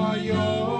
my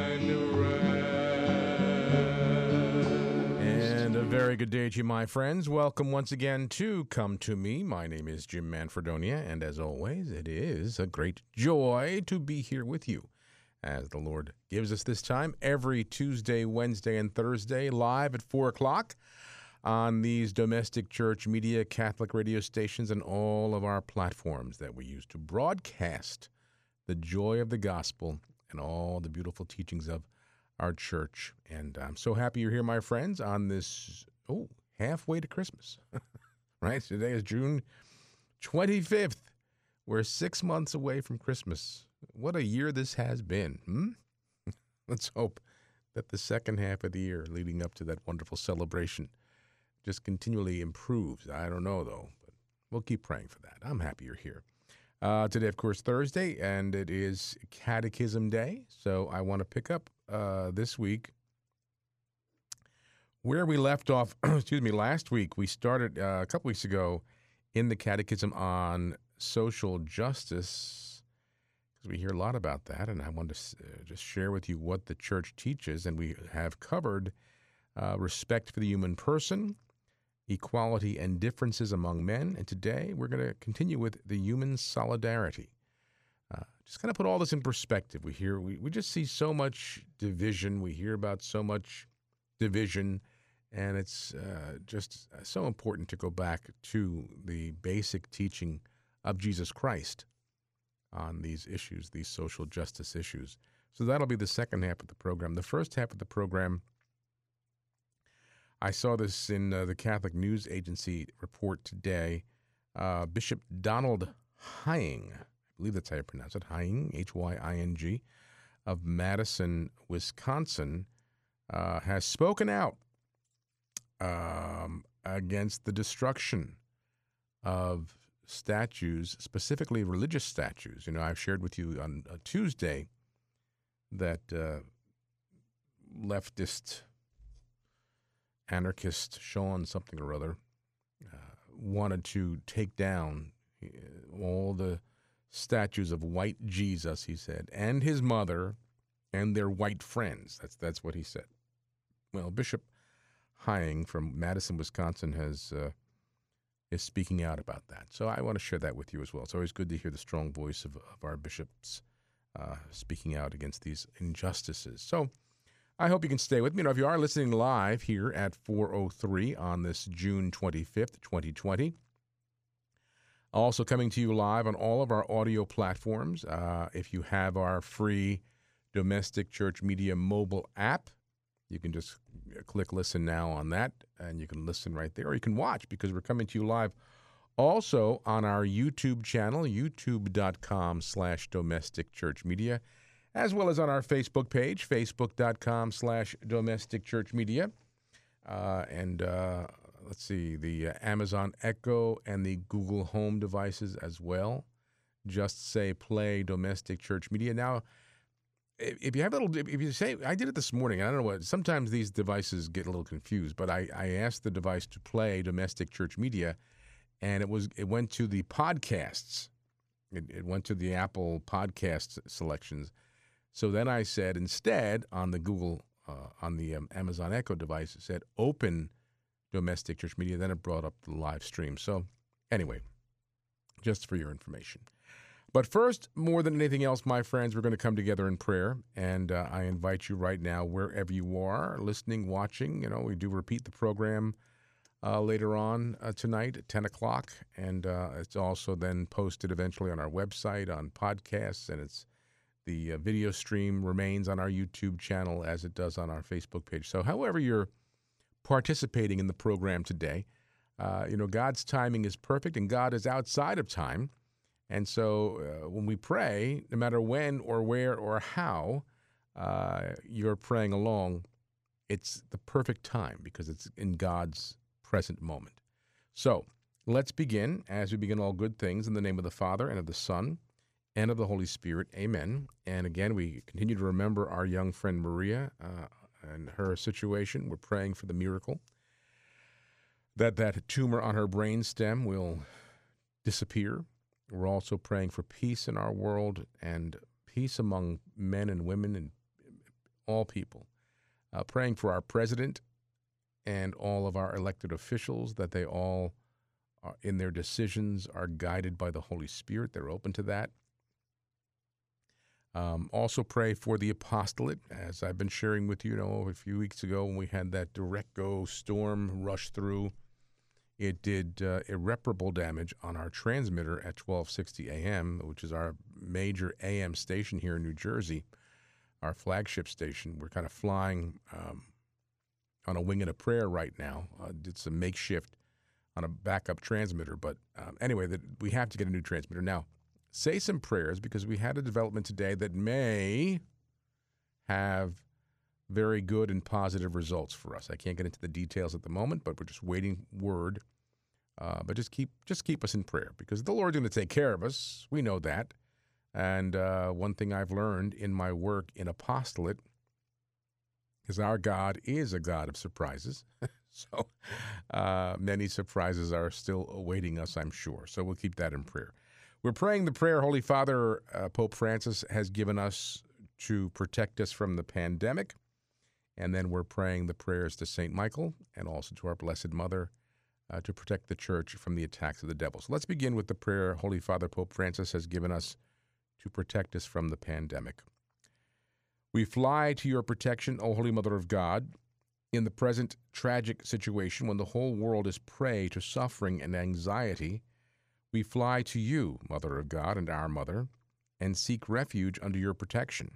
Very good day to you, my friends. Welcome once again to Come to Me. My name is Jim Manfredonia, and as always, it is a great joy to be here with you as the Lord gives us this time every Tuesday, Wednesday, and Thursday live at 4 o'clock on these domestic church media Catholic radio stations and all of our platforms that we use to broadcast the joy of the gospel and all the beautiful teachings of our church. And I'm so happy you're here, my friends, on this, oh, halfway to Christmas, right? Today is June 25th. We're six months away from Christmas. What a year this has been. Hmm? Let's hope that the second half of the year leading up to that wonderful celebration just continually improves. I don't know, though, but we'll keep praying for that. I'm happy you're here. Uh, today, of course, Thursday, and it is Catechism Day. So I want to pick up uh, this week where we left off. excuse me, last week we started uh, a couple weeks ago in the Catechism on social justice because we hear a lot about that, and I want to uh, just share with you what the Church teaches, and we have covered uh, respect for the human person, equality and differences among men, and today we're going to continue with the human solidarity. Uh, just kind of put all this in perspective. We hear we, we just see so much division. We hear about so much division, and it's uh, just so important to go back to the basic teaching of Jesus Christ on these issues, these social justice issues. So that'll be the second half of the program. The first half of the program, I saw this in uh, the Catholic News Agency report today. Uh, Bishop Donald Hying, I believe that's how you pronounce it, Hying, H Y I N G, of Madison, Wisconsin, uh, has spoken out um, against the destruction of statues, specifically religious statues. You know, I've shared with you on a Tuesday that uh, leftist anarchist Sean something or other uh, wanted to take down uh, all the statues of white Jesus, he said, and his mother and their white friends. That's that's what he said. Well, Bishop Hying from Madison, Wisconsin, has uh, is speaking out about that. So I want to share that with you as well. It's always good to hear the strong voice of, of our bishops uh, speaking out against these injustices. So I hope you can stay with me. Now, if you are listening live here at 4:03 on this June 25th, 2020. Also coming to you live on all of our audio platforms. Uh, if you have our free domestic church media mobile app, you can just click listen now on that and you can listen right there or you can watch because we're coming to you live also on our youtube channel youtube.com slash domestic church media as well as on our facebook page facebook.com slash domestic church media. Uh, and uh, let's see the uh, amazon echo and the google home devices as well. Just say play domestic church media. Now if you have a little, if you say, I did it this morning. I don't know what. Sometimes these devices get a little confused, but I, I asked the device to play domestic church media, and it was it went to the podcasts. It, it went to the Apple podcast selections. So then I said instead on the Google uh, on the um, Amazon Echo device, it said open domestic church media. Then it brought up the live stream. So anyway, just for your information. But first, more than anything else, my friends, we're going to come together in prayer. And uh, I invite you right now, wherever you are, listening, watching, you know, we do repeat the program uh, later on uh, tonight at 10 o'clock. And uh, it's also then posted eventually on our website, on podcasts, and it's the uh, video stream remains on our YouTube channel as it does on our Facebook page. So, however, you're participating in the program today, Uh, you know, God's timing is perfect and God is outside of time. And so uh, when we pray, no matter when or where or how uh, you're praying along, it's the perfect time because it's in God's present moment. So let's begin as we begin all good things in the name of the Father and of the Son and of the Holy Spirit. Amen. And again, we continue to remember our young friend Maria uh, and her situation. We're praying for the miracle that that tumor on her brain stem will disappear. We're also praying for peace in our world and peace among men and women and all people. Uh, praying for our president and all of our elected officials that they all, are, in their decisions, are guided by the Holy Spirit. They're open to that. Um, also pray for the apostolate, as I've been sharing with you, you know, a few weeks ago when we had that derecho storm rush through. It did uh, irreparable damage on our transmitter at 1260 AM, which is our major AM station here in New Jersey, our flagship station. We're kind of flying um, on a wing and a prayer right now. Uh, did some makeshift on a backup transmitter, but um, anyway, that we have to get a new transmitter now say some prayers because we had a development today that may have very good and positive results for us. I can't get into the details at the moment, but we're just waiting word. Uh, but just keep just keep us in prayer because the Lord's going to take care of us. We know that. And uh, one thing I've learned in my work in apostolate is our God is a God of surprises. so uh, many surprises are still awaiting us, I'm sure. So we'll keep that in prayer. We're praying the prayer Holy Father uh, Pope Francis has given us to protect us from the pandemic. And then we're praying the prayers to St. Michael and also to our Blessed Mother uh, to protect the church from the attacks of the devil. So let's begin with the prayer Holy Father Pope Francis has given us to protect us from the pandemic. We fly to your protection, O Holy Mother of God, in the present tragic situation when the whole world is prey to suffering and anxiety we fly to you, Mother of God and our Mother, and seek refuge under your protection.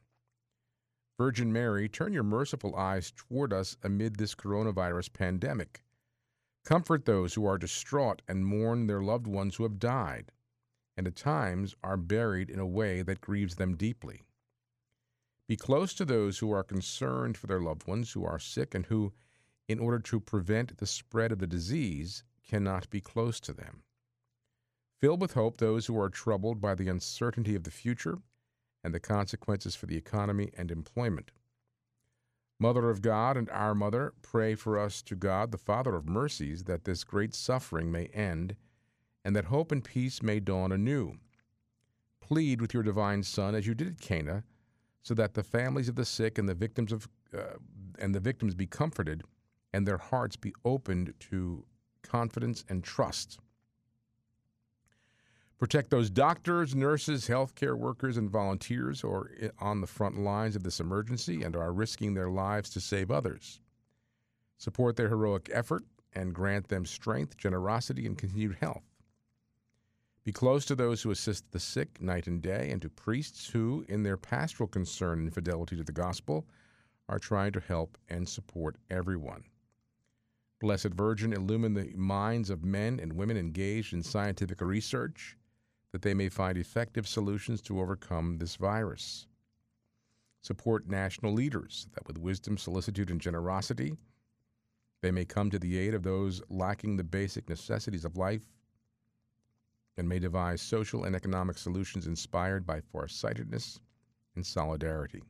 Virgin Mary, turn your merciful eyes toward us amid this coronavirus pandemic. Comfort those who are distraught and mourn their loved ones who have died, and at times are buried in a way that grieves them deeply. Be close to those who are concerned for their loved ones who are sick and who, in order to prevent the spread of the disease, cannot be close to them. Fill with hope those who are troubled by the uncertainty of the future and the consequences for the economy and employment. Mother of God and our Mother, pray for us to God, the Father of mercies, that this great suffering may end and that hope and peace may dawn anew. Plead with your divine Son, as you did at Cana, so that the families of the sick and the victims of uh, and the victims be comforted, and their hearts be opened to confidence and trust. Protect those doctors, nurses, healthcare workers, and volunteers who are on the front lines of this emergency and are risking their lives to save others. Support their heroic effort and grant them strength, generosity, and continued health. Be close to those who assist the sick night and day, and to priests who, in their pastoral concern and fidelity to the gospel, are trying to help and support everyone. Blessed Virgin, illumine the minds of men and women engaged in scientific research that they may find effective solutions to overcome this virus. Support national leaders that with wisdom, solicitude, and generosity, they may come to the aid of those lacking the basic necessities of life and may devise social and economic solutions inspired by farsightedness and solidarity.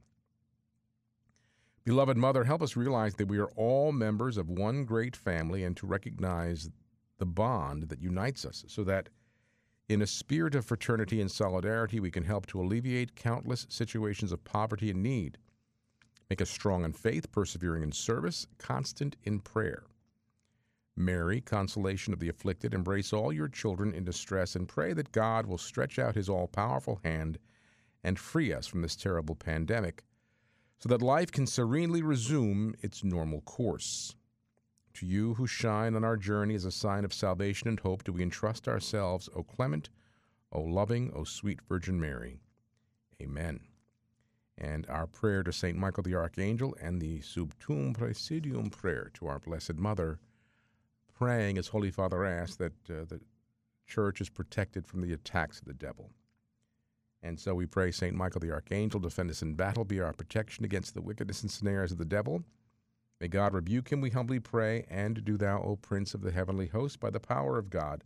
Beloved Mother, help us realize that we are all members of one great family and to recognize the bond that unites us so that in a spirit of fraternity and solidarity, we can help to alleviate countless situations of poverty and need. Make us strong in faith, persevering in service, constant in prayer. Mary, consolation of the afflicted, embrace all your children in distress and pray that God will stretch out his all powerful hand and free us from this terrible pandemic so that life can serenely resume its normal course. To you who shine on our journey as a sign of salvation and hope, do we entrust ourselves, O clement, O loving, O sweet Virgin Mary. Amen. And our prayer to St. Michael the Archangel and the Sub Tuum Praesidium prayer to our Blessed Mother. praying, as Holy Father asked, that uh, the church is protected from the attacks of the devil. And so we pray, St. Michael the Archangel, defend us in battle, be our protection against the wickedness and snares of the devil. May God rebuke him, we humbly pray, and do thou, O Prince of the heavenly host, by the power of God,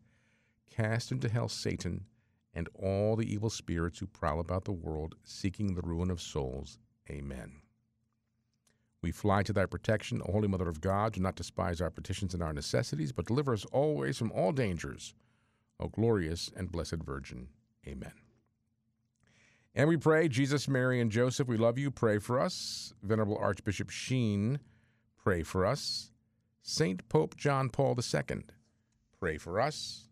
cast into hell Satan and all the evil spirits who prowl about the world, seeking the ruin of souls. Amen. We fly to thy protection, O Holy Mother of God. Do not despise our petitions and our necessities, but deliver us always from all dangers. O glorious and blessed Virgin. Amen. And we pray, Jesus, Mary, and Joseph, we love you. Pray for us. Venerable Archbishop Sheen, pray for us. Saint Pope John Paul II, pray for us.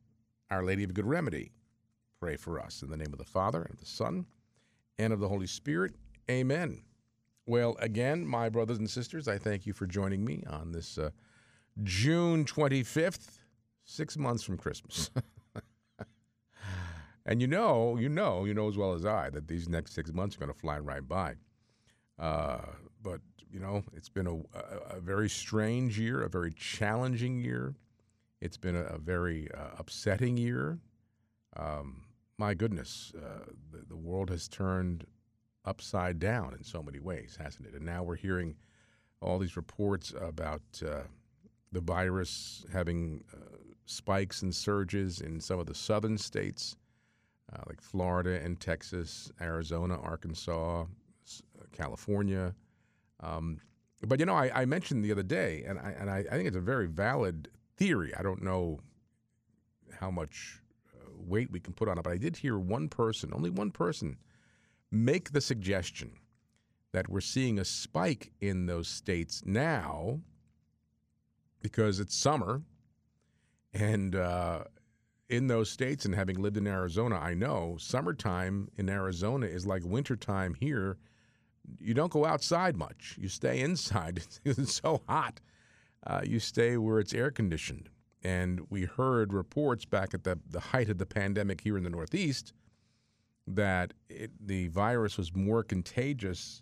Our Lady of Good Remedy, pray for us. In the name of the Father, and of the Son, and of the Holy Spirit. Amen. Well, again, my brothers and sisters, I thank you for joining me on this uh, June 25th, six months from Christmas. and you know, you know, you know as well as I that these next six months are going to fly right by. Uh, but, you know, it's been a, a, a, very strange year, a very challenging year. It's been a, a very uh, upsetting year. Um, my goodness, uh, the, the world has turned upside down in so many ways, hasn't it? And now we're hearing all these reports about uh, the virus having uh, spikes and surges in some of the southern states, uh, like Florida and Texas, Arizona, Arkansas, uh, California. Um, but you know, I, I mentioned the other day, and I and I, I think it's a very valid theory. I don't know how much uh, weight we can put on it, but I did hear one person, only one person, make the suggestion that we're seeing a spike in those states now because it's summer, and uh, in those states, and having lived in Arizona, I know summertime in Arizona is like wintertime here. You don't go outside much. You stay inside. It's so hot. Uh, you stay where it's air conditioned. And we heard reports back at the, the height of the pandemic here in the Northeast that it, the virus was more contagious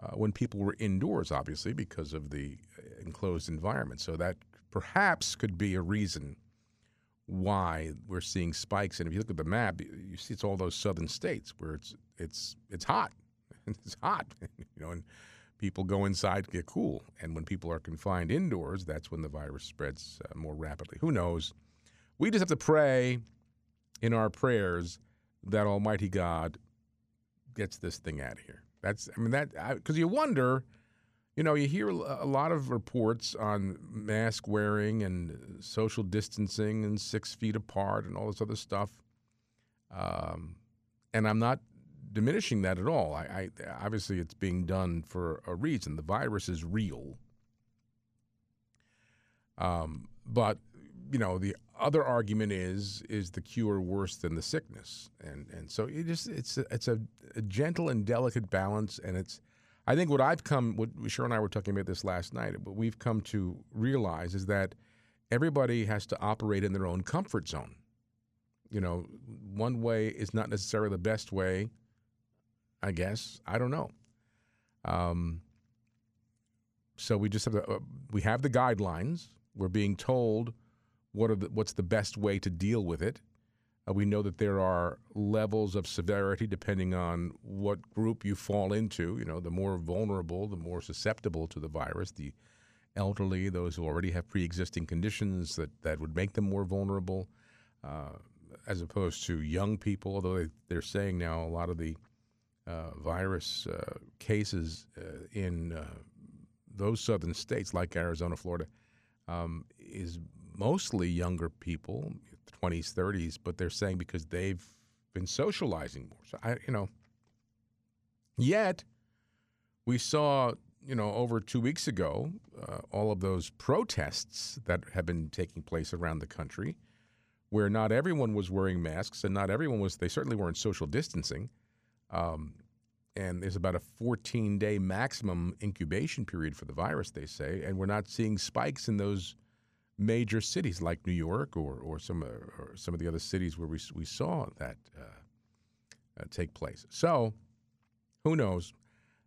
uh, when people were indoors, obviously, because of the enclosed environment. So that perhaps could be a reason why we're seeing spikes. And if you look at the map, you see it's all those southern states where it's it's it's hot. It's hot, you know, and people go inside to get cool. And when people are confined indoors, that's when the virus spreads uh, more rapidly. Who knows? We just have to pray in our prayers that Almighty God gets this thing out of here. That's, I mean, that, because you wonder, you know, you hear a lot of reports on mask wearing and social distancing and six feet apart and all this other stuff. Um, and I'm not diminishing that at all. I, I, obviously it's being done for a reason. The virus is real. Um, but you know the other argument is is the cure worse than the sickness, and and so it just it's a, it's a, a gentle and delicate balance, and it's I think what I've come what Cheryl and I were talking about this last night. What we've come to realize is that everybody has to operate in their own comfort zone. You know, one way is not necessarily the best way. I guess I don't know. Um, so we just have to, uh, we have the guidelines. We're being told what are the, what's the best way to deal with it. Uh, we know that there are levels of severity depending on what group you fall into. You know, the more vulnerable, the more susceptible to the virus. The elderly, those who already have pre-existing conditions that, that would make them more vulnerable, uh, as opposed to young people. Although they, they're saying now a lot of the virus uh, cases uh, in uh, those southern states, like Arizona, Florida, um, is mostly younger people, 20s, 30s, but they're saying because they've been socializing more. So I, you know, yet we saw, you know, over two weeks ago, uh, all of those protests that have been taking place around the country, where not everyone was wearing masks and not everyone was, they certainly weren't social distancing. Um, and there's about a 14 day maximum incubation period for the virus, they say, and we're not seeing spikes in those major cities like New York or, or, some, uh, or some of the other cities where we, we saw that uh, uh, take place. So, who knows?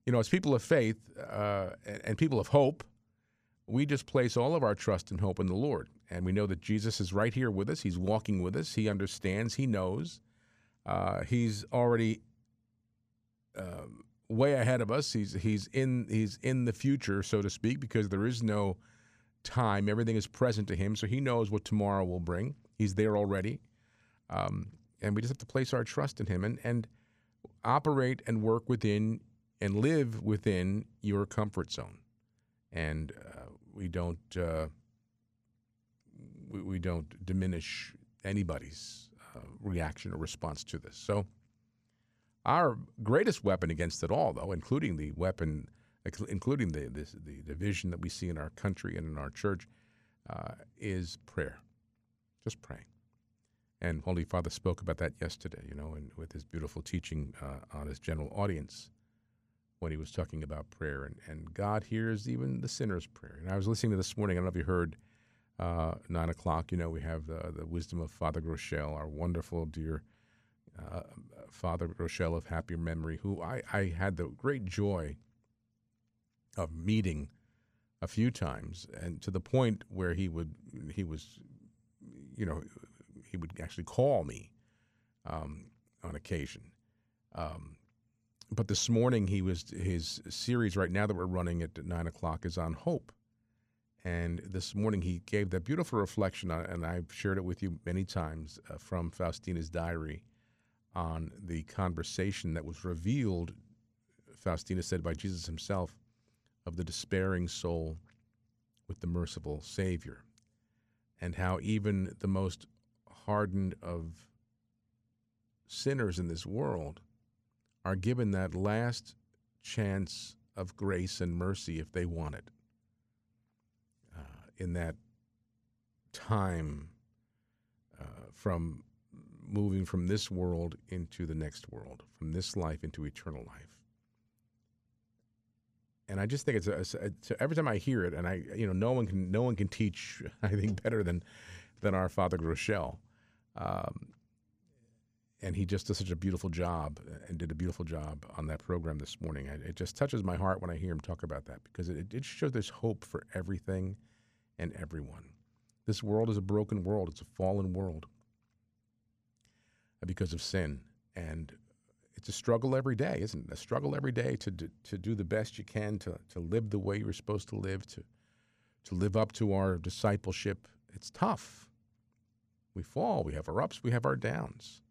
You know, as people of faith uh, and, and, people of hope, we just place all of our trust and hope in the Lord. And we know that Jesus is right here with us. He's walking with us. He understands. He knows. Uh, he's already um, way ahead of us. He's he's in he's in the future, so to speak, because there is no time. Everything is present to him, so he knows what tomorrow will bring. He's there already, um, and we just have to place our trust in him and and operate and work within and live within your comfort zone. And uh, we don't uh, we, we don't diminish anybody's uh, reaction or response to this. So. Our greatest weapon against it all, though, including the weapon, including the this, the division that we see in our country and in our church, uh, is prayer. Just praying. And Holy Father spoke about that yesterday, you know, and with his beautiful teaching uh, on his general audience when he was talking about prayer. And, and God hears even the sinner's prayer. And I was listening to this morning, I don't know if you heard, uh, 9 o'clock, you know, we have the, the wisdom of Father Groeschel, our wonderful, dear uh, Father Groeschel of happy memory, who I, I had the great joy of meeting a few times, and to the point where he would he was, you know, he would actually call me um, on occasion. Um, but this morning he was his series right now that we're running at nine o'clock is on hope. And this morning he gave that beautiful reflection, on, and I've shared it with you many times uh, from Faustina's diary on the conversation that was revealed, Faustina said, by Jesus himself, of the despairing soul with the merciful Savior, and how even the most hardened of sinners in this world are given that last chance of grace and mercy if they want it. Uh, in that time uh, from moving from this world into the next world, from this life into eternal life. And I just think it's, a, every time I hear it, and I, you know, no one can no one can teach I think better than than our Father Groeschel. Um, and he just does such a beautiful job and did a beautiful job on that program this morning. It just touches my heart when I hear him talk about that because it, it shows there's hope for everything and everyone. This world is a broken world, it's a fallen world because of sin. And it's a struggle every day, isn't it? A struggle every day to do, to do the best you can, to, to live the way you're supposed to live, to, to live up to our discipleship. It's tough. We fall, we have our ups, we have our downs.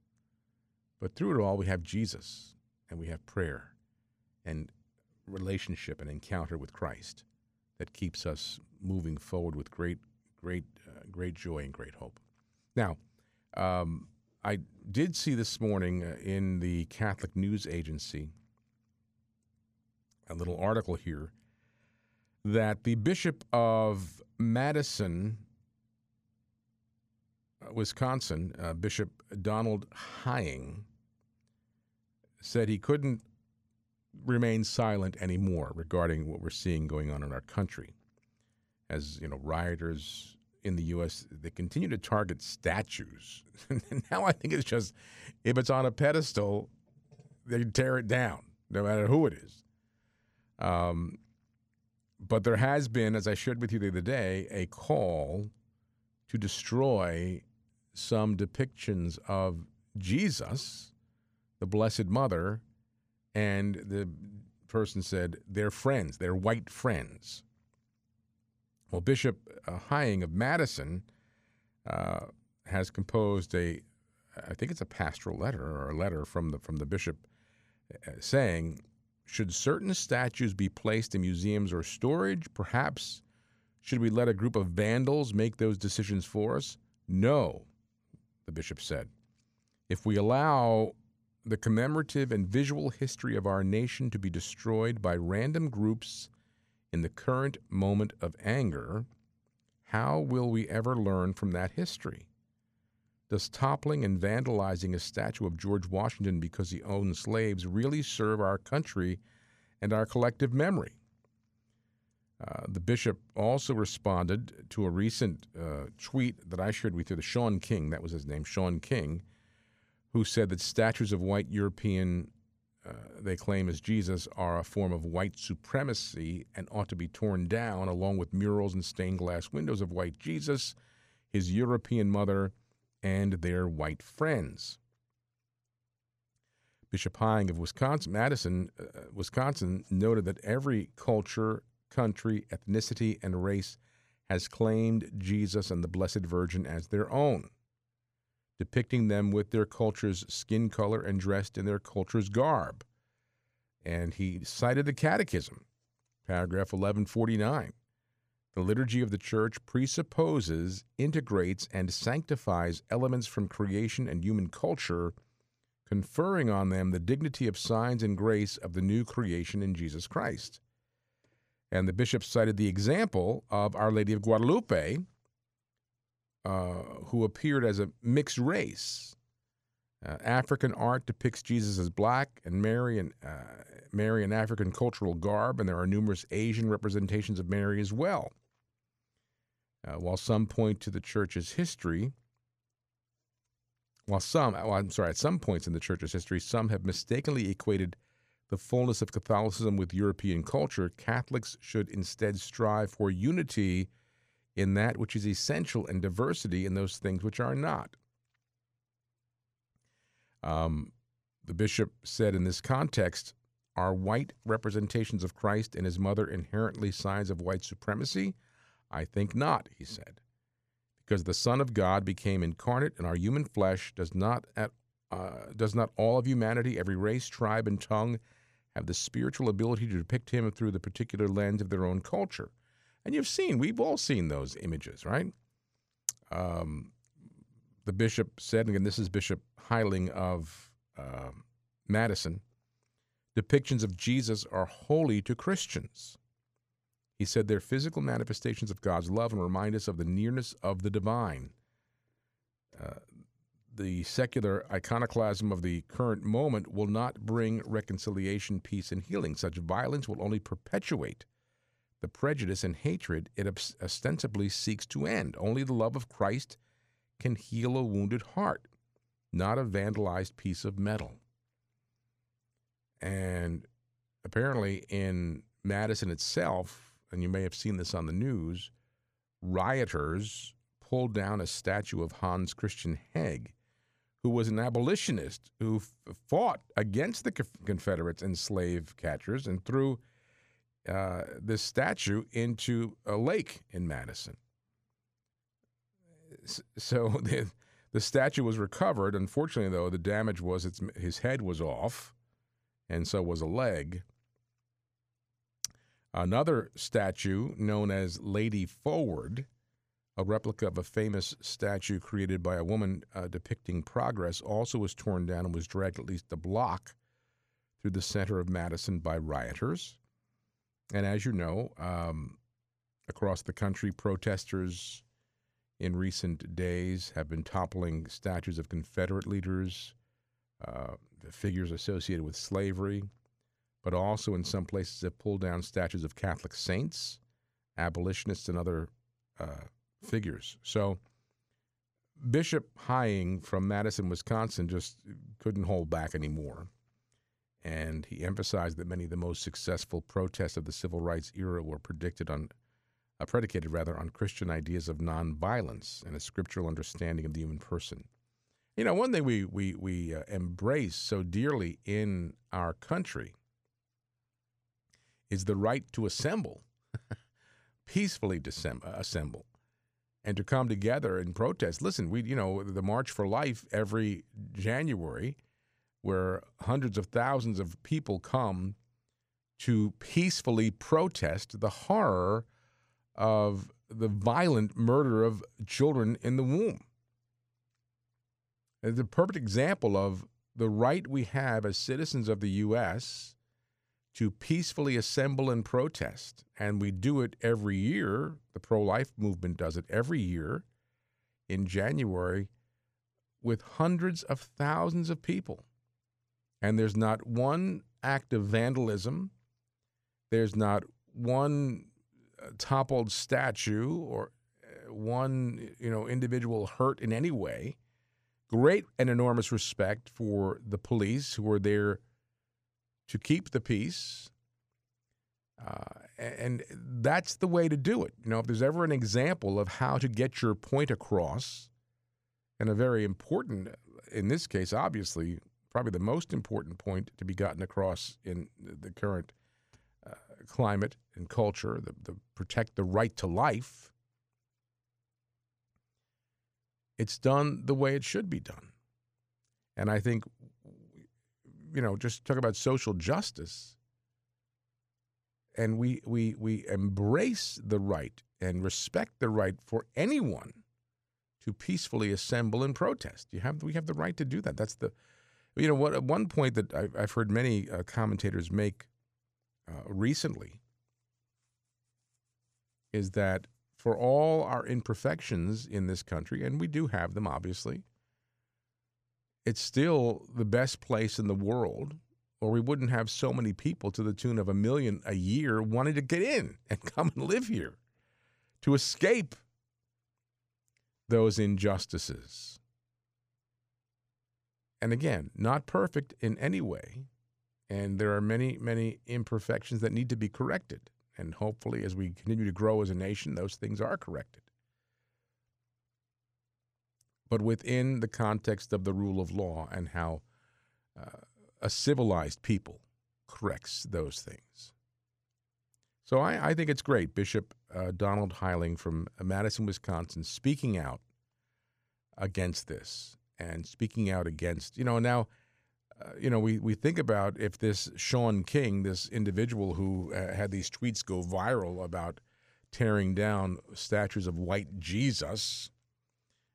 But through it all, we have Jesus and we have prayer and relationship and encounter with Christ that keeps us moving forward with great, great, uh, great joy and great hope. Now, um, I did see this morning uh, in the Catholic News Agency a little article here that the Bishop of Madison, uh, Wisconsin, uh, Bishop Donald Hying, said he couldn't remain silent anymore regarding what we're seeing going on in our country. As you know, rioters in the U.S. they continue to target statues. now I think it's just if it's on a pedestal, they tear it down, no matter who it is. Um, but there has been, as I shared with you the other day, a call to destroy some depictions of Jesus, the Blessed Mother, and the person said they're friends, they're white friends. Well, Bishop uh, Hying of Madison uh, has composed a, I think it's a pastoral letter or a letter from the from the bishop uh, saying, should certain statues be placed in museums or storage? Perhaps should we let a group of vandals make those decisions for us? No, the bishop said. If we allow the commemorative and visual history of our nation to be destroyed by random groups in the current moment of anger, how will we ever learn from that history? Does toppling and vandalizing a statue of George Washington because he owned slaves really serve our country and our collective memory? Uh, the bishop also responded to a recent uh, tweet that I shared with you, the Shaun King, that was his name, Shaun King, who said that statues of white European uh, they claim is Jesus are a form of white supremacy and ought to be torn down, along with murals and stained glass windows of white Jesus, his European mother, and their white friends. Bishop Hying of Wisconsin, Madison, uh, Wisconsin, noted that every culture, country, ethnicity, and race has claimed Jesus and the Blessed Virgin as their own, depicting them with their culture's skin color and dressed in their culture's garb. And he cited the Catechism, paragraph 1149. The liturgy of the church presupposes, integrates, and sanctifies elements from creation and human culture, conferring on them the dignity of signs and grace of the new creation in Jesus Christ. And the bishop cited the example of Our Lady of Guadalupe, uh, who appeared as a mixed race. Uh, African art depicts Jesus as black, and Mary and uh, Mary in African cultural garb, and there are numerous Asian representations of Mary as well. Uh, while some point to the church's history, while some, well, I'm sorry, at some points in the church's history, some have mistakenly equated the fullness of Catholicism with European culture, Catholics should instead strive for unity in that which is essential and diversity in those things which are not. Um, the bishop said in this context, are white representations of Christ and his mother inherently signs of white supremacy? I think not, he said. Because the Son of God became incarnate in our human flesh, does not at uh, does not all of humanity, every race, tribe, and tongue, have the spiritual ability to depict him through the particular lens of their own culture? And you've seen, we've all seen those images, right? Um, the bishop said, and this is Bishop Hying of uh, Madison, depictions of Jesus are holy to Christians. He said they're physical manifestations of God's love and remind us of the nearness of the divine. Uh, the secular iconoclasm of the current moment will not bring reconciliation, peace, and healing. Such violence will only perpetuate the prejudice and hatred it ostensibly seeks to end. Only the love of Christ can heal a wounded heart, not a vandalized piece of metal. And apparently, in Madison itself, and you may have seen this on the news, rioters pulled down a statue of Hans Christian Heg, who was an abolitionist who fought against the Confederates and slave catchers and threw uh, this statue into a lake in Madison. So the, the statue was recovered. Unfortunately, though, the damage was its, his head was off, and so was a leg. Another statue, known as Lady Forward, a replica of a famous statue created by a woman uh, depicting progress, also was torn down and was dragged at least a block through the center of Madison by rioters. And as you know, um, across the country, protesters in recent days have been toppling statues of Confederate leaders, uh, the figures associated with slavery, but also in some places have pulled down statues of Catholic saints, abolitionists, and other uh, figures. So Bishop Hying from Madison, Wisconsin, just couldn't hold back anymore. And he emphasized that many of the most successful protests of the civil rights era were predicted on, uh, predicated rather on Christian ideas of nonviolence and a scriptural understanding of the human person. You know, one thing we we we uh, embrace so dearly in our country is the right to assemble, peacefully uh, assemble, and to come together and protest. Listen, we you know the March for Life every January where hundreds of thousands of people come to peacefully protest the horror of the violent murder of children in the womb. It's a perfect example of the right we have as citizens of the U.S. to peacefully assemble and protest. And we do it every year. The pro life movement does it every year in January with hundreds of thousands of people and there's not one act of vandalism, there's not one uh, toppled statue or uh, one you know individual hurt in any way. Great and enormous respect for the police who are there to keep the peace. Uh, and that's the way to do it. You know, if there's ever an example of how to get your point across, and a very important, in this case, obviously, probably the most important point to be gotten across in the current uh, climate and culture, the, the protect the right to life, it's done the way it should be done. And I think, you know, just talk about social justice and we, we, we embrace the right and respect the right for anyone to peacefully assemble and protest. You have, we have the right to do that. That's the, you know, what, one point that I've, I've heard many uh, commentators make uh, recently is that for all our imperfections in this country, and we do have them, obviously, it's still the best place in the world or we wouldn't have so many people to the tune of a million a year wanting to get in and come and live here to escape those injustices. And again, not perfect in any way. And there are many, many imperfections that need to be corrected. And hopefully, as we continue to grow as a nation, those things are corrected. But within the context of the rule of law and how uh, a civilized people corrects those things. So I, I think it's great. Bishop uh, Donald Hying from Madison, Wisconsin, speaking out against this and speaking out against, you know, now, uh, you know, we, we think about if this Shaun King, this individual who uh, had these tweets go viral about tearing down statues of white Jesus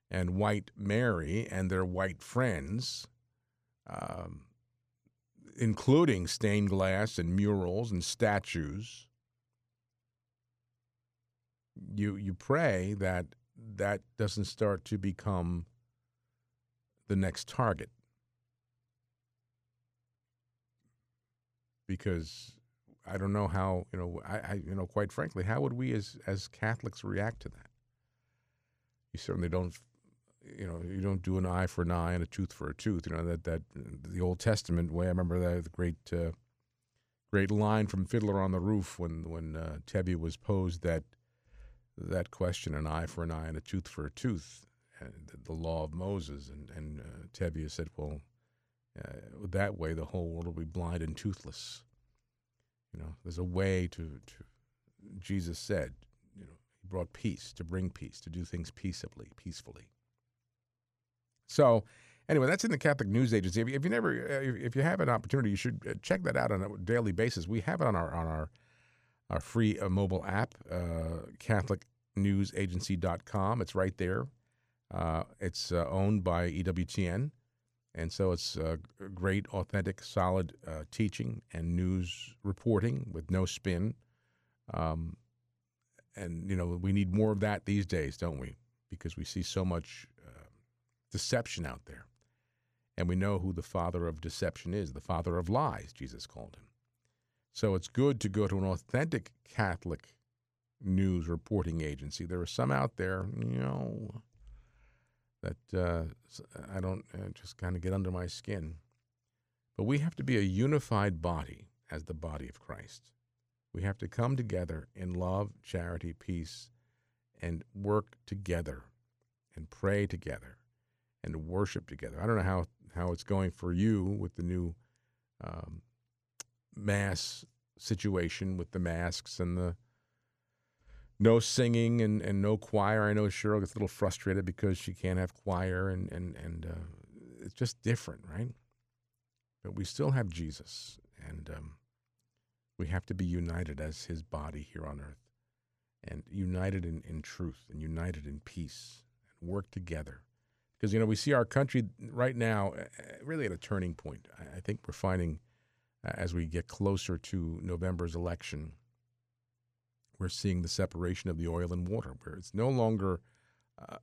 and white Mary and their white friends, um, including stained glass and murals and statues, you you pray that that doesn't start to become the next target. Because I don't know how, you know, I, I you know, quite frankly, how would we as as Catholics react to that? You certainly don't you know, you don't do an eye for an eye and a tooth for a tooth. You know that that the Old Testament way. I remember that the great uh, great line from Fiddler on the Roof when when uh, was posed that that question: an eye for an eye and a tooth for a tooth, the, the law of Moses. And and uh, Tevye said, well, uh, that way the whole world will be blind and toothless. You know, there's a way to to. Jesus said, you know, he brought peace to bring peace, to do things peaceably, peacefully. So, anyway, that's in the Catholic News Agency. If you, never, uh, if you have an opportunity, you should uh, check that out on a daily basis. We have it on our on our our free uh, mobile app, uh, CatholicNewsAgency.com. It's right there. Uh, it's uh, owned by EWTN, and so it's uh, great, authentic, solid teaching and news reporting with no spin. Um, and you know, we need more of that these days, don't we? Because we see so much deception out there. And we know who the father of deception is the father of lies, Jesus called him. So it's good to go to an authentic Catholic news reporting agency. There are some out there, you know, that uh, I don't uh, just kind of get under my skin. But we have to be a unified body as the body of Christ. We have to come together in love, charity, peace, and work together and pray together and worship together. I don't know how, how it's going for you with the new um, mass situation with the masks and the no singing and, and no choir. I know Cheryl gets a little frustrated because she can't have choir and, and, and uh, it's just different, right? But we still have Jesus and um, we have to be united as his body here on earth and united in, in truth and united in peace and work together because you know we see our country right now uh, uh, really at a turning point. I think we're finding uh, as we get closer to November's election, we're seeing the separation of the oil and water, where it's no longer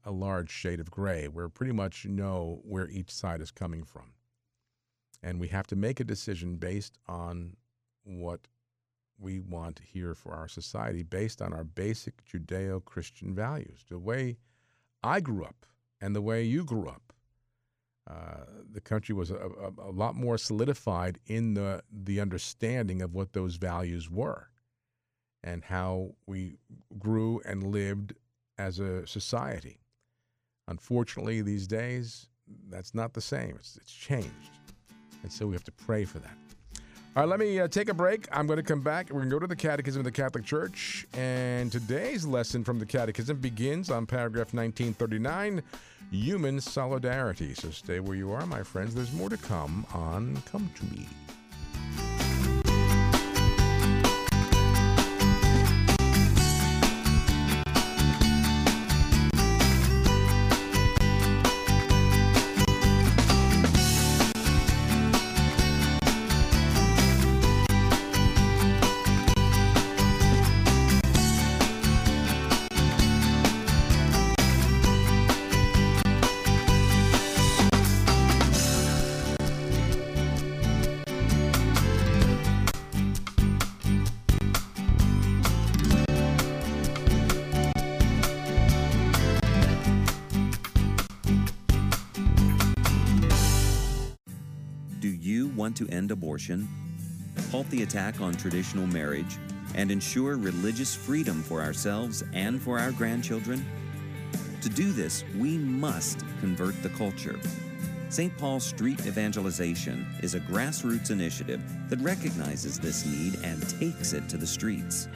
a large shade of gray. We pretty much know where each side is coming from, and we have to make a decision based on what we want here for our society, based on our basic Judeo-Christian values, the way I grew up and the way you grew up. uh, the country was a, a, a lot more solidified in the the understanding of what those values were and how we grew and lived as a society. Unfortunately, these days, that's not the same. It's, it's changed. And so we have to pray for that. All right, let me uh, take a break. I'm going to come back. We're going to go to the Catechism of the Catholic Church. And today's lesson from the Catechism begins on paragraph 1939 Human Solidarity. So stay where you are, my friends. There's more to come on Come to Me. Want to end abortion, halt the attack on traditional marriage, and ensure religious freedom for ourselves and for our grandchildren? To do this, we must convert the culture. St. Paul Street Evangelization is a grassroots initiative that recognizes this need and takes it to the streets.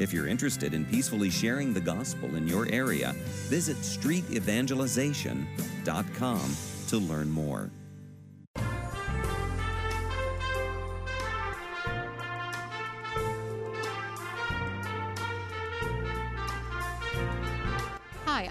If you're interested in peacefully sharing the gospel in your area, visit streetevangelization.com to learn more.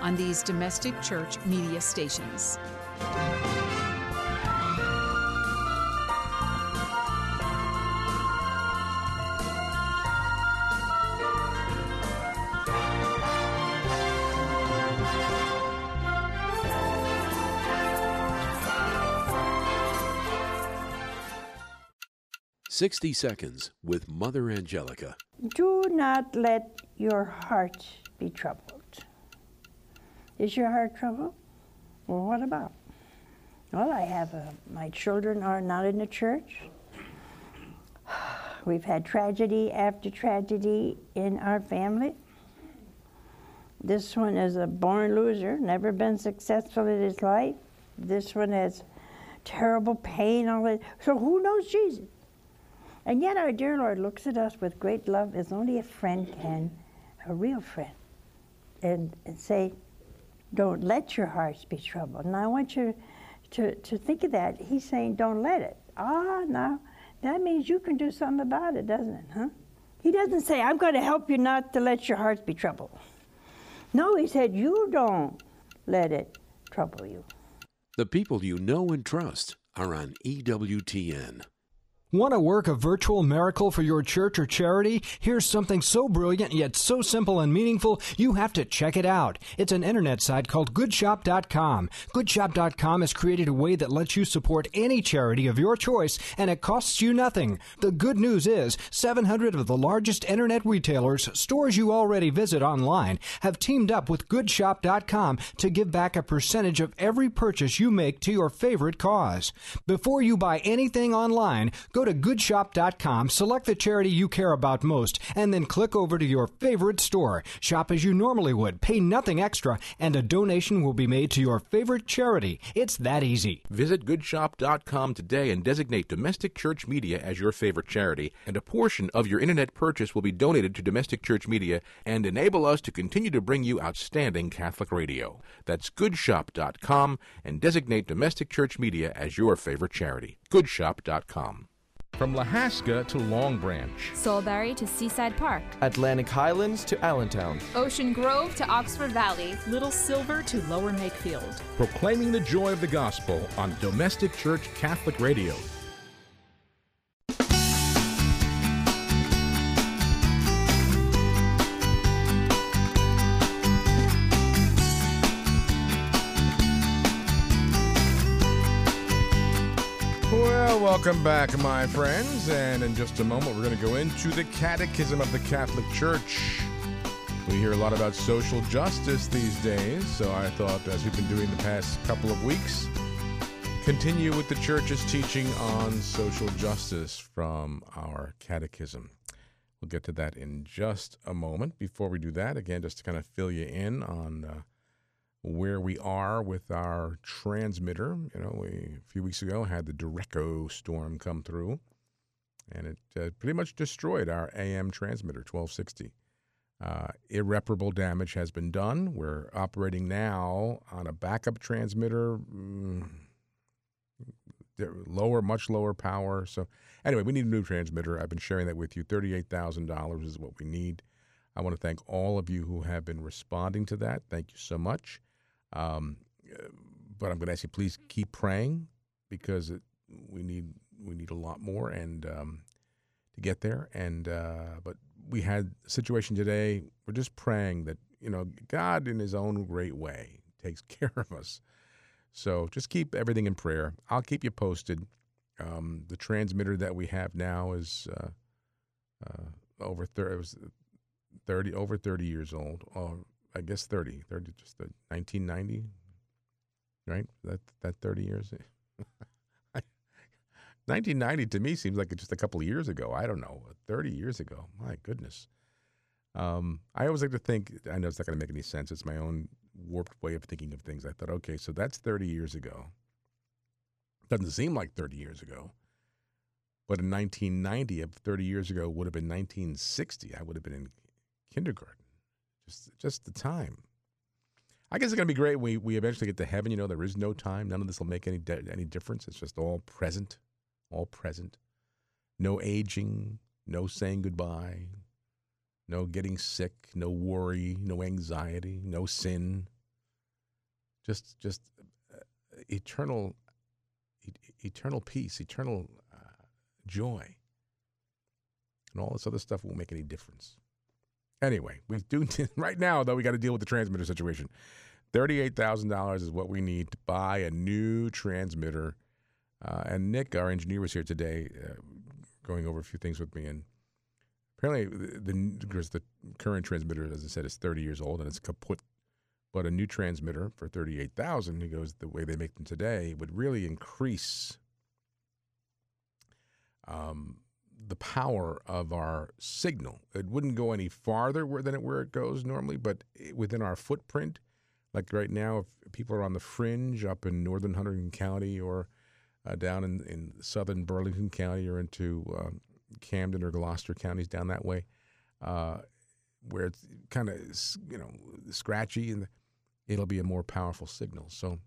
on these domestic church media stations. Sixty Seconds with Mother Angelica. Do not let your heart be troubled. Is your heart troubled? Well, what about? Well, I have a, my children are not in the church. We've had tragedy after tragedy in our family. This one is a born loser, never been successful in his life. This one has terrible pain. All that. So who knows Jesus? And yet our dear Lord looks at us with great love as only a friend can, a real friend, and, and say, don't let your hearts be troubled. And I want you to, to think of that. He's saying, don't let it. Ah, now, that means you can do something about it, doesn't it, huh? He doesn't say, I'm going to help you not to let your hearts be troubled. No, he said, you don't let it trouble you. The people you know and trust are on EWTN. Want to work a virtual miracle for your church or charity? Here's something so brilliant yet so simple and meaningful, you have to check it out. It's an internet site called goodshop.com. Goodshop.com has created a way that lets you support any charity of your choice and it costs you nothing. The good news is 700 of the largest internet retailers, stores you already visit online, have teamed up with goodshop.com to give back a percentage of every purchase you make to your favorite cause. Before you buy anything online, go to goodshop.com, select the charity you care about most, and then click over to your favorite store. Shop as you normally would, pay nothing extra, and a donation will be made to your favorite charity. It's that easy. Visit goodshop.com today and designate Domestic Church Media as your favorite charity, and a portion of your internet purchase will be donated to Domestic Church Media and enable us to continue to bring you outstanding Catholic radio. That's goodshop.com and designate Domestic Church Media as your favorite charity. Goodshop.com. From Lahaska to Long Branch. Solebury to Seaside Park. Atlantic Highlands to Allentown. Ocean Grove to Oxford Valley. Little Silver to Lower Makefield. Proclaiming the joy of the gospel on Domestic Church Catholic Radio. Welcome back, my friends. And in just a moment, we're going to go into the Catechism of the Catholic Church. We hear a lot about social justice these days, so I thought, as we've been doing the past couple of weeks, continue with the Church's teaching on social justice from our Catechism. We'll get to that in just a moment. Before we do that, again, just to kind of fill you in on uh, where we are with our transmitter. You know, we a few weeks ago had the derecho storm come through, and it uh, pretty much destroyed our AM transmitter, 1260. Uh, irreparable damage has been done. We're operating now on a backup transmitter, mm, lower, much lower power. So, anyway, we need a new transmitter. I've been sharing that with you. $38,000 is what we need. I want to thank all of you who have been responding to that. Thank you so much. Um, but I'm going to ask you, please keep praying because it, we need we need a lot more and um, to get there. And uh, but we had a situation today. We're just praying that you know God, in His own great way, takes care of us. So just keep everything in prayer. I'll keep you posted. Um, the transmitter that we have now is uh, uh, over thir- it was 30 over 30 years old. I guess 30, 30 just the 1990, right? That that 30 years. 1990 to me seems like just a couple of years ago. I don't know, 30 years ago. My goodness. Um, I always like to think. I know it's not going to make any sense. It's my own warped way of thinking of things. I thought, okay, so that's 30 years ago. Doesn't seem like 30 years ago. But in 1990, of 30 years ago, would have been 1960. I would have been in kindergarten. Just, just the time. I guess it's going to be great. We we eventually get to heaven. You know, there is no time. None of this will make any any difference. It's just all present, all present. No aging, no saying goodbye, no getting sick, no worry, no anxiety, no sin. Just just uh, eternal, eternal peace, eternal uh, joy, and all this other stuff won't make any difference. Anyway, we do right now though. We got to deal with the transmitter situation. Thirty-eight thousand dollars is what we need to buy a new transmitter. Uh, and Nick, our engineer, was here today, uh, going over a few things with me. And apparently, the, the the current transmitter, as I said, is thirty years old and it's kaput. But a new transmitter for thirty-eight thousand, he goes, the way they make them today would really increase um, the power of our signal. It wouldn't go any farther than it, where it goes normally, but within our footprint, like right now, if people are on the fringe up in northern Hunterdon County or uh, down in, in southern Burlington County or into um, Camden or Gloucester counties down that way, uh, where it's kind of you know scratchy, and it'll be a more powerful signal. So.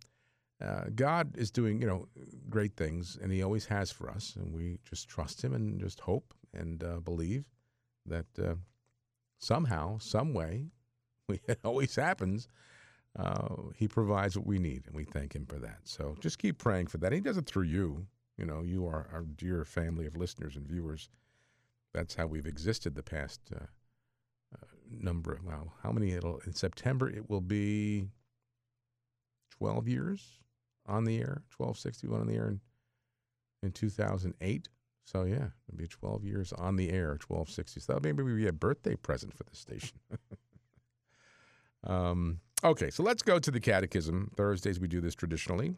Uh, God is doing, you know, great things, and He always has for us, and we just trust Him and just hope and uh, believe that uh, somehow, some way, it always happens. Uh, he provides what we need, and we thank Him for that. So just keep praying for that. He does it through you. You know, you are our dear family of listeners and viewers. That's how we've existed the past uh, number. Of, wow, how many? It'll in September. It will be twelve years on the air, 1261 on the air in, in 2008. So, yeah, it'll be 12 years on the air, 1260. So, maybe be a birthday present for the station. um, okay, so let's go to the catechism. Thursdays, we do this traditionally.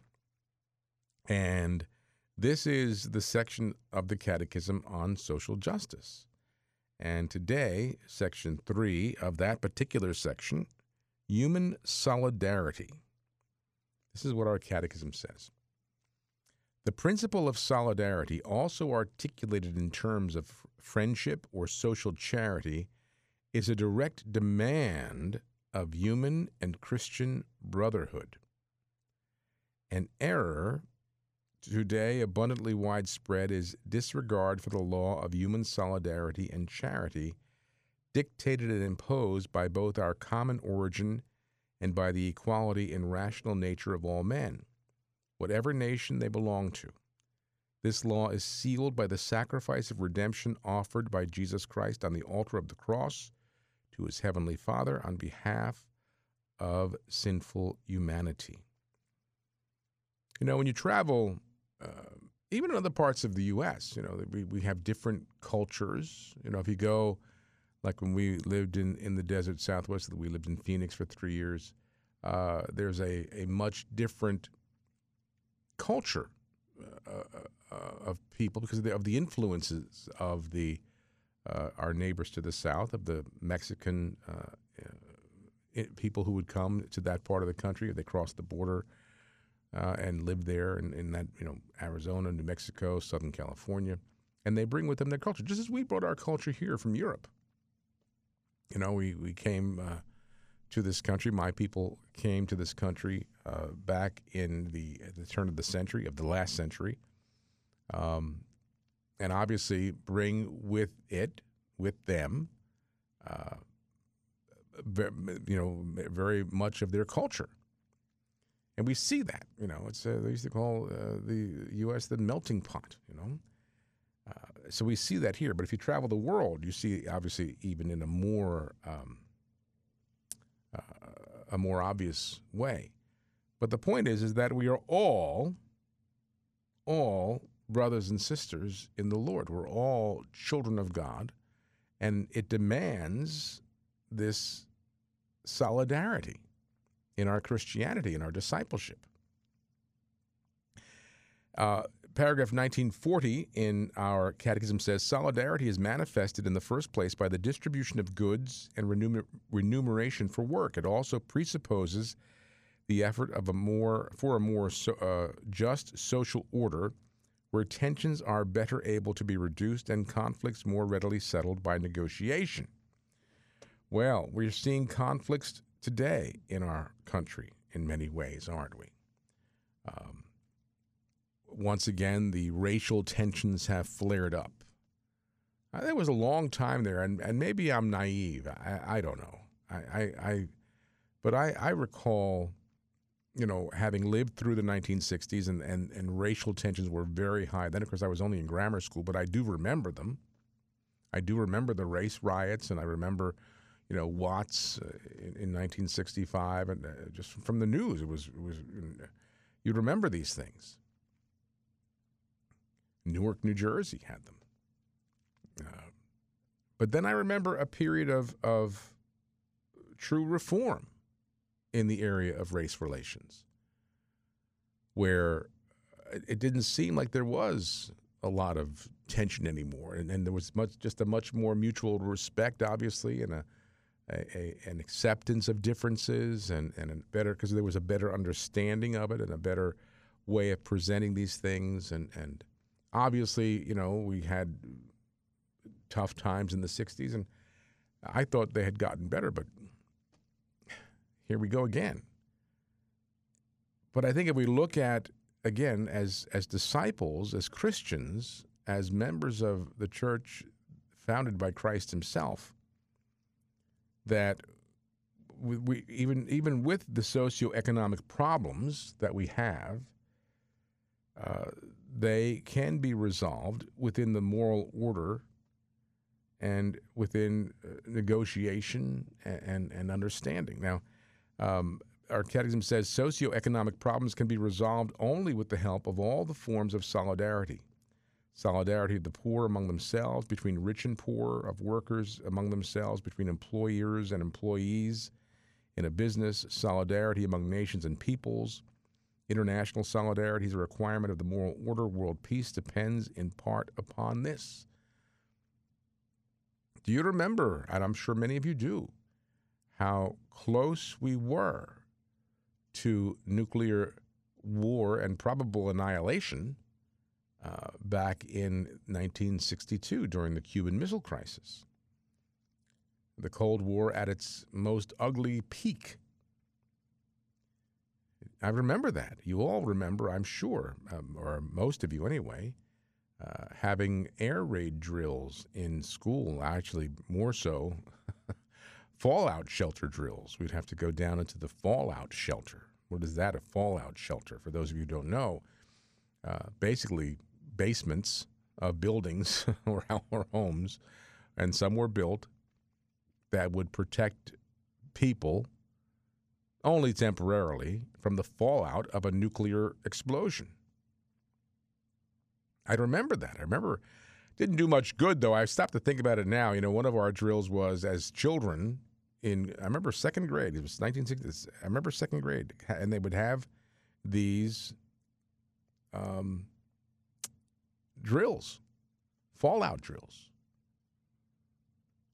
And this is the section of the catechism on social justice. And today, section three of that particular section human solidarity. This is what our catechism says. The principle of solidarity, also articulated in terms of friendship or social charity, is a direct demand of human and Christian brotherhood. An error today abundantly widespread is disregard for the law of human solidarity and charity, dictated and imposed by both our common origin and by the equality and rational nature of all men, whatever nation they belong to. This law is sealed by the sacrifice of redemption offered by Jesus Christ on the altar of the cross to his heavenly Father on behalf of sinful humanity. You know, when you travel, uh, even in other parts of the U.S., you know, we, we have different cultures. You know, if you go, like when we lived in, in the desert southwest, we lived in Phoenix for three years, uh, there's a, a much different culture uh, uh, of people because of the, of the influences of the uh, our neighbors to the south, of the Mexican uh, uh, people who would come to that part of the country they crossed the border uh, and lived there in, in that you know Arizona, New Mexico, Southern California, and they bring with them their culture, just as we brought our culture here from Europe. You know, we we came uh, to this country. My people came to this country uh, back in the the turn of the century of the last century, um, and obviously bring with it with them. Uh, you know, very much of their culture. And we see that, you know, it's uh, they used to call uh, the U.S. the melting pot, you know. So we see that here. But if you travel the world, you see obviously even in a more um, uh, a more obvious way. But the point is, is that we are all, all brothers and sisters in the Lord. We're all children of God, and it demands this solidarity in our Christianity, in our discipleship. Uh, paragraph 1940 in our catechism says solidarity is manifested in the first place by the distribution of goods and remuner- remuneration for work. It also presupposes the effort of a more for a more so, uh, just social order where tensions are better able to be reduced and conflicts more readily settled by negotiation. Well, we're seeing conflicts today in our country in many ways, aren't we? Um, once again, the racial tensions have flared up. Uh, was a long time there, and, and maybe I'm naive. I, I don't know. I, I, I but I, I recall, you know, having lived through the 1960s and, and, and racial tensions were very high. Then, of course, I was only in grammar school, but I do remember them. I do remember the race riots, and I remember you know Watts uh, in, in, 1965, and uh, just from the news, it was it was you remember these things. Newark, New Jersey had them, uh, but then I remember a period of of true reform in the area of race relations, where it didn't seem like there was a lot of tension anymore, and, and there was much just a much more mutual respect, obviously, and a a, a, an acceptance of differences and, and a better because there was a better understanding of it and a better way of presenting these things and and obviously you know we had tough times in the 60s and I thought they had gotten better but here we go again. But I think if we look at again as as disciples as Christians as members of the church founded by Christ himself that we, even even with the socioeconomic problems that we have, uh, they can be resolved within the moral order and within uh, negotiation and, and, and, understanding. Now, um, our catechism says socioeconomic problems can be resolved only with the help of all the forms of solidarity solidarity of the poor among themselves, between rich and poor, of workers among themselves, between employers and employees in a business, solidarity among nations and peoples. International solidarity is a requirement of the moral order. World peace depends in part upon this. Do you remember, and I'm sure many of you do, how close we were to nuclear war and probable annihilation uh, back in 1962 during the Cuban Missile Crisis. The Cold War at its most ugly peak. I remember that. You all remember, I'm sure, um, or most of you anyway, uh, having air raid drills in school, actually, more so, fallout shelter drills. We'd have to go down into the fallout shelter. What is that, a fallout shelter? For those of you who don't know, uh, basically basements of buildings or, or homes, and some were built that would protect people only temporarily from the fallout of a nuclear explosion. I remember that. I remember didn't do much good though. I stopped to think about it now. You know, one of our drills was as children in I remember second grade. It was 1960s. I remember second grade, and they would have these um, drills, fallout drills,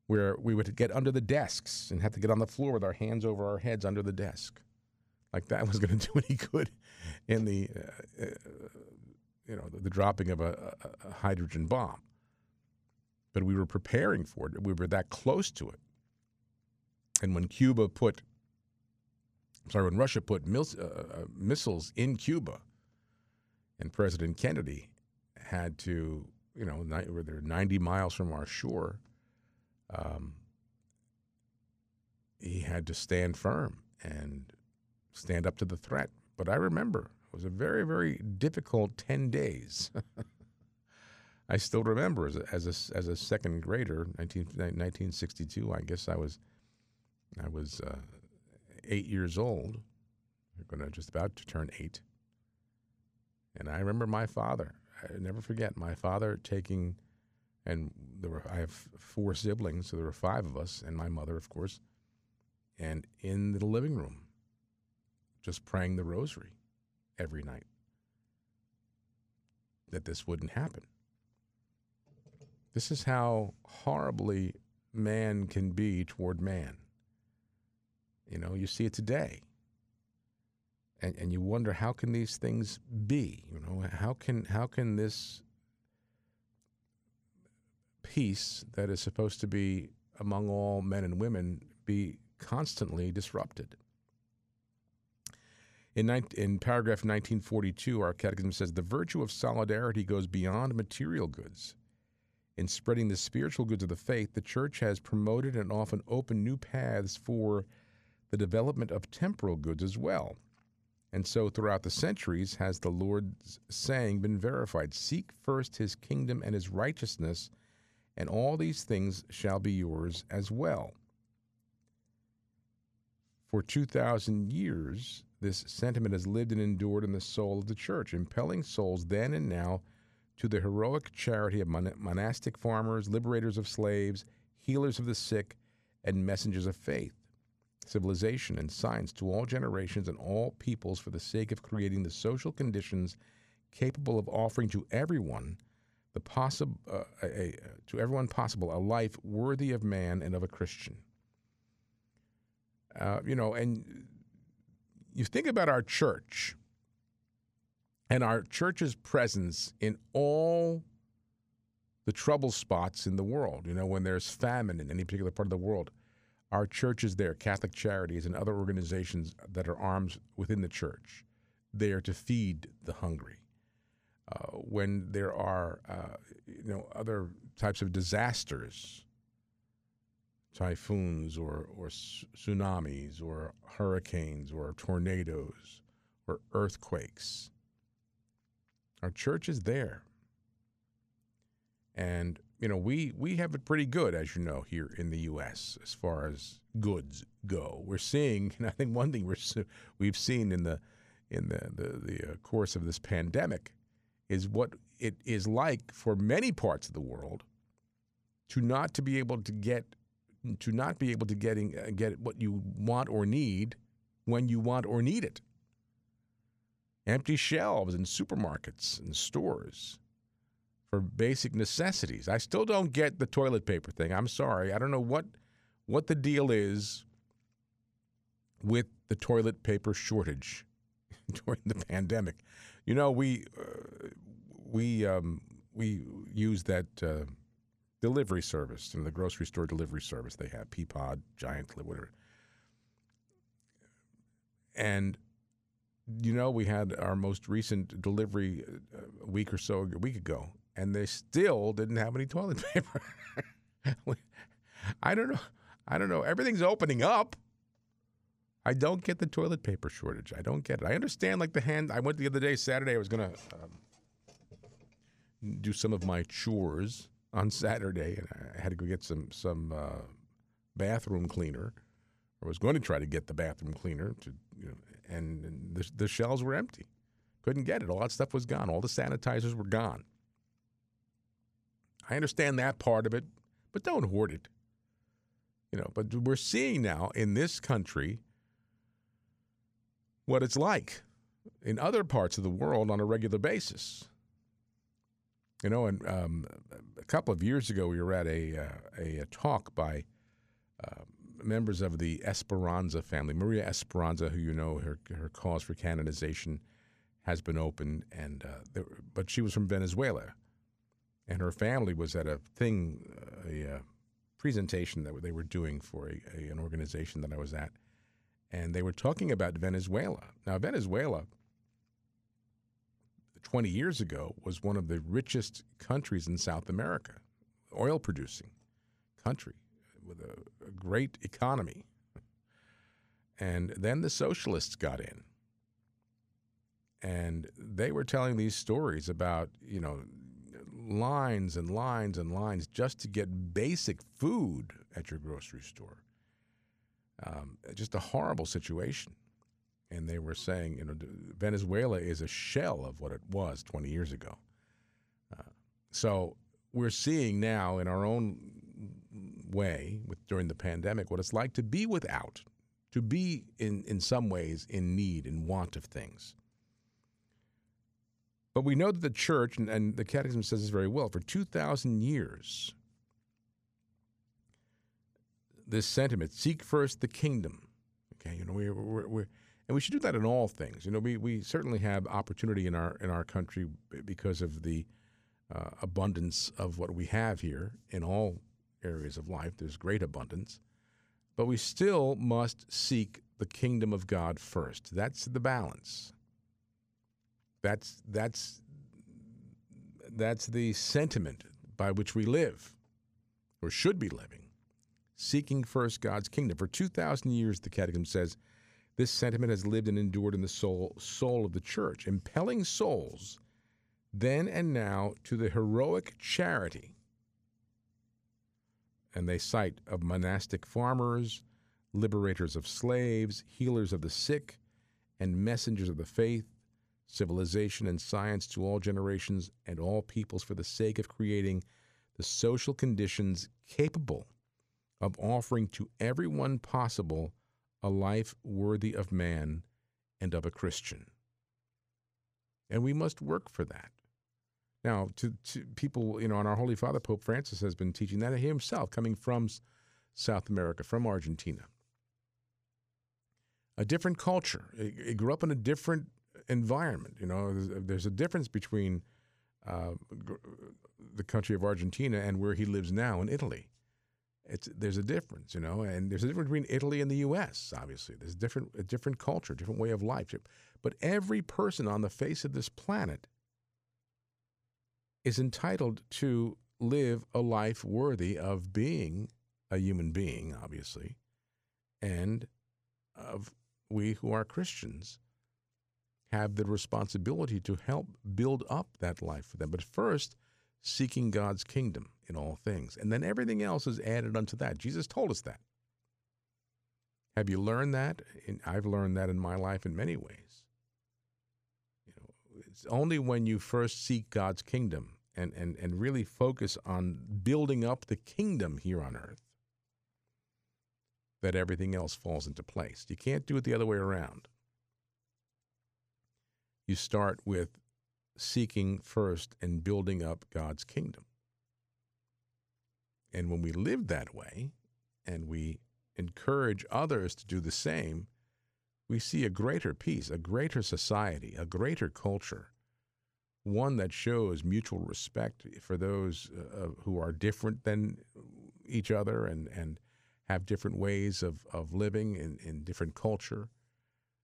where we would get under the desks and have to get on the floor with our hands over our heads under the desk, like that was going to do any good in the uh, uh, you know the, the dropping of a, a, a hydrogen bomb. But we were preparing for it. We were that close to it. And when Cuba put, sorry, when Russia put mil- uh, uh, missiles in Cuba, and President Kennedy had to, you know, where they're 90 miles from our shore, um, he had to stand firm and stand up to the threat. But I remember it was a very, very difficult 10 days. I still remember as a, as a, as a second grader, 19, 1962, I guess I was, I was uh, eight years old. We're going to just about to turn eight. And I remember my father. I never forget my father taking, and there were I have four siblings, so there were five of us, and my mother, of course, and in the living room, just praying the rosary every night that this wouldn't happen. This is how horribly man can be toward man. You know, you see it today. And, and you wonder how can these things be? You know, how can how can this peace that is supposed to be among all men and women be constantly disrupted? In, in paragraph 1942, our catechism says the virtue of solidarity goes beyond material goods. In spreading the spiritual goods of the faith, the church has promoted and often opened new paths for the development of temporal goods as well. And so, throughout the centuries, has the Lord's saying been verified Seek first his kingdom and his righteousness, and all these things shall be yours as well. For 2,000 years, this sentiment has lived and endured in the soul of the church, impelling souls then and now to the heroic charity of mon- monastic farmers, liberators of slaves, healers of the sick, and messengers of faith, civilization, and science to all generations and all peoples for the sake of creating the social conditions capable of offering to everyone the possible uh, to everyone possible a life worthy of man and of a Christian. Uh, you know, and you think about our church and our church's presence in all the trouble spots in the world. You know, when there's famine in any particular part of the world, our church is there, Catholic Charities and other organizations that are arms within the church, there to feed the hungry. Uh, when there are, uh, you know, other types of disasters, typhoons or, or tsunamis or hurricanes or tornadoes or earthquakes, our church is there. And, you know, we, we have it pretty good, as you know, here in the U.S. as far as goods go. We're seeing, and I think one thing we're, we've seen in the, in the, the, the uh, course of this pandemic is what it is like for many parts of the world to not to be able to get to not be able to getting uh, get what you want or need when you want or need it. Empty shelves in supermarkets and stores for basic necessities. I still don't get the toilet paper thing. I'm sorry. I don't know what what the deal is with the toilet paper shortage during the pandemic. You know, we uh, we um, we use that uh, delivery service and the grocery store delivery service they have Peapod, Giant, whatever. And you know, we had our most recent delivery uh, a week or so a week ago, and they still didn't have any toilet paper. I don't know. I don't know. Everything's opening up. I don't get the toilet paper shortage. I don't get it. I understand, like the hand. I went the other day, Saturday. I was gonna um, do some of my chores on Saturday, and I had to go get some some uh, bathroom cleaner. I was going to try to get the bathroom cleaner to, you know, and, the, the shelves were empty. Couldn't get it. All that stuff was gone. All the sanitizers were gone. I understand that part of it, but don't hoard it. You know, but we're seeing now in this country what it's like in other parts of the world on a regular basis. You know, and um, a couple of years ago, we were at a uh, a, a, talk by uh, members of the Esperanza family. Maria Esperanza, who you know, her her cause for canonization has been opened, and uh, there, but she was from Venezuela, and her family was at a thing, a, a presentation that they were doing for a, an organization that I was at, and they were talking about Venezuela. Now, Venezuela, 20 years ago, was one of the richest countries in South America, oil producing country with a, a great economy. And then the socialists got in. And they were telling these stories about, you know, lines and lines and lines just to get basic food at your grocery store. Um, just a horrible situation. And they were saying, you know, Venezuela is a shell of what it was 20 years ago. Uh, so we're seeing now in our own way with, during the pandemic what it's like to be without, to be in, in some ways in need and want of things. But we know that the church, and, and the Catechism says this very well, for 2,000 years, this sentiment seek first the kingdom. Okay, you know, we, we're, we're, and we should do that in all things. You know, we, we certainly have opportunity in our, in our country because of the uh, abundance of what we have here in all areas of life. There's great abundance. But we still must seek the kingdom of God first. That's the balance. That's that's that's the sentiment by which we live, or should be living, seeking first God's kingdom. For two thousand years, the Catechism says, this sentiment has lived and endured in the soul soul of the church, impelling souls then and now to the heroic charity. And they cite of monastic farmers, liberators of slaves, healers of the sick, and messengers of the faith civilization, and science to all generations and all peoples for the sake of creating the social conditions capable of offering to everyone possible a life worthy of man and of a Christian. And we must work for that. Now, to, to people, you know, and our Holy Father, Pope Francis, has been teaching that himself, coming from South America, from Argentina. A different culture. He grew up in a different environment. You know, there's, there's a difference between uh, the country of Argentina and where he lives now in Italy. It's there's a difference, you know, and there's a difference between Italy and the U.S. Obviously, there's a different a different culture, different way of life. But every person on the face of this planet is entitled to live a life worthy of being a human being, obviously, and of we who are Christians have the responsibility to help build up that life for them. But first, seeking God's kingdom in all things. And then everything else is added unto that. Jesus told us that. Have you learned that? I've learned that in my life in many ways. You know, it's only when you first seek God's kingdom and, and, and really focus on building up the kingdom here on earth that everything else falls into place. You can't do it the other way around you start with seeking first and building up God's kingdom. And when we live that way and we encourage others to do the same, we see a greater peace, a greater society, a greater culture, one that shows mutual respect for those uh, who are different than each other and, and have different ways of, of living in, in different culture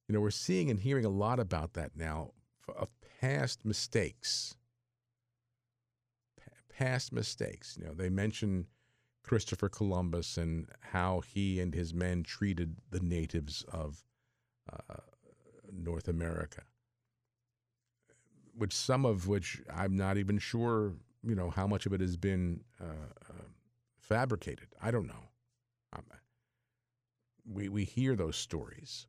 You know, we're seeing and hearing a lot about that now of past mistakes. Pa- past mistakes. You know, they mention Christopher Columbus and how he and his men treated the natives of uh, North America, which some of which I'm not even sure, you know, how much of it has been uh, uh, fabricated. I don't know. Um, we we hear those stories,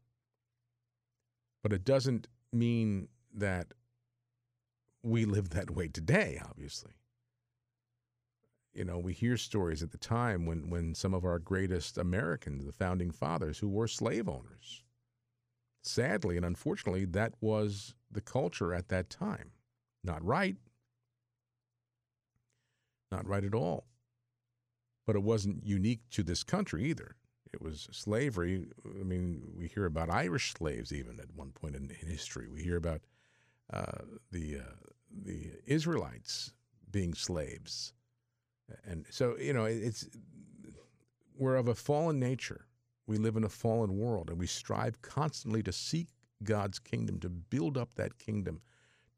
but it doesn't mean that we live that way today. Obviously, you know, we hear stories at the time when when some of our greatest Americans, the founding fathers, who were slave owners. Sadly and unfortunately, that was the culture at that time. Not right. Not right at all. But it wasn't unique to this country either. It was slavery. I mean, we hear about Irish slaves even at one point in, in history. We hear about uh, the uh, the Israelites being slaves, and so you know it's we're of a fallen nature. We live in a fallen world, and we strive constantly to seek God's kingdom, to build up that kingdom,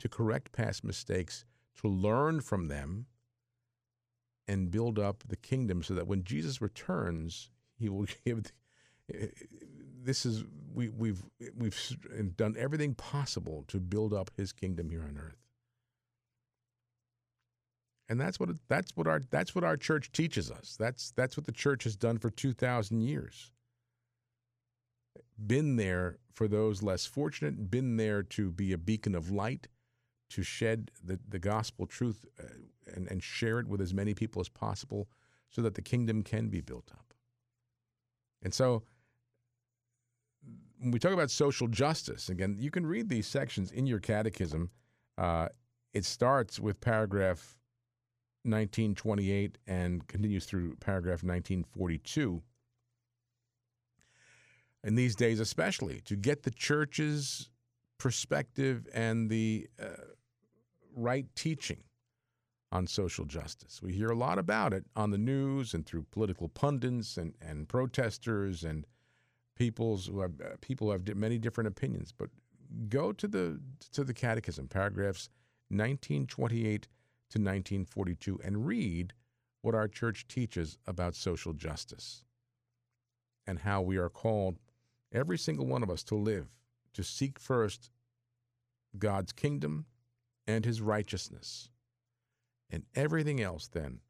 to correct past mistakes, to learn from them, and build up the kingdom so that when Jesus returns, he will give. The, this is we, we've we've done everything possible to build up His kingdom here on earth, and that's what that's what our that's what our church teaches us. That's that's what the church has done for two thousand years. Been there for those less fortunate. Been there to be a beacon of light, to shed the the gospel truth uh, and and share it with as many people as possible, so that the kingdom can be built up. And so when we talk about social justice, again, you can read these sections in your catechism. Uh, it starts with paragraph 1928 and continues through paragraph 1942. In these days, especially, to get the church's perspective and the uh, right teaching on social justice. We hear a lot about it on the news and through political pundits and, and protesters and people's who have uh, people who have many different opinions. But go to the to the Catechism, paragraphs 1928 to 1942, and read what our church teaches about social justice and how we are called, every single one of us, to live, to seek first God's kingdom and His righteousness, and everything else then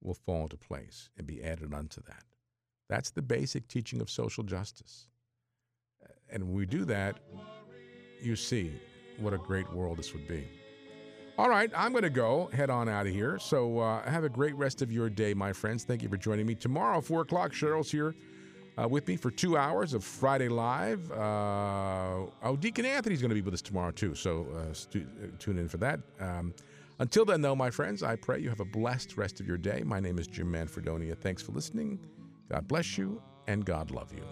will fall into place and be added unto that. That's the basic teaching of social justice. And when we do that, you see what a great world this would be. All right, I'm going to go head on out of here. So uh, have a great rest of your day, my friends. Thank you for joining me. Tomorrow, 4 o'clock, Cheryl's here uh, with me for two hours of Friday Live. Uh, oh, Deacon Anthony's going to be with us tomorrow, too. So uh, stu- tune in for that. Um, until then, though, my friends, I pray you have a blessed rest of your day. My name is Jim Manfredonia. Thanks for listening. God bless you, and God love you.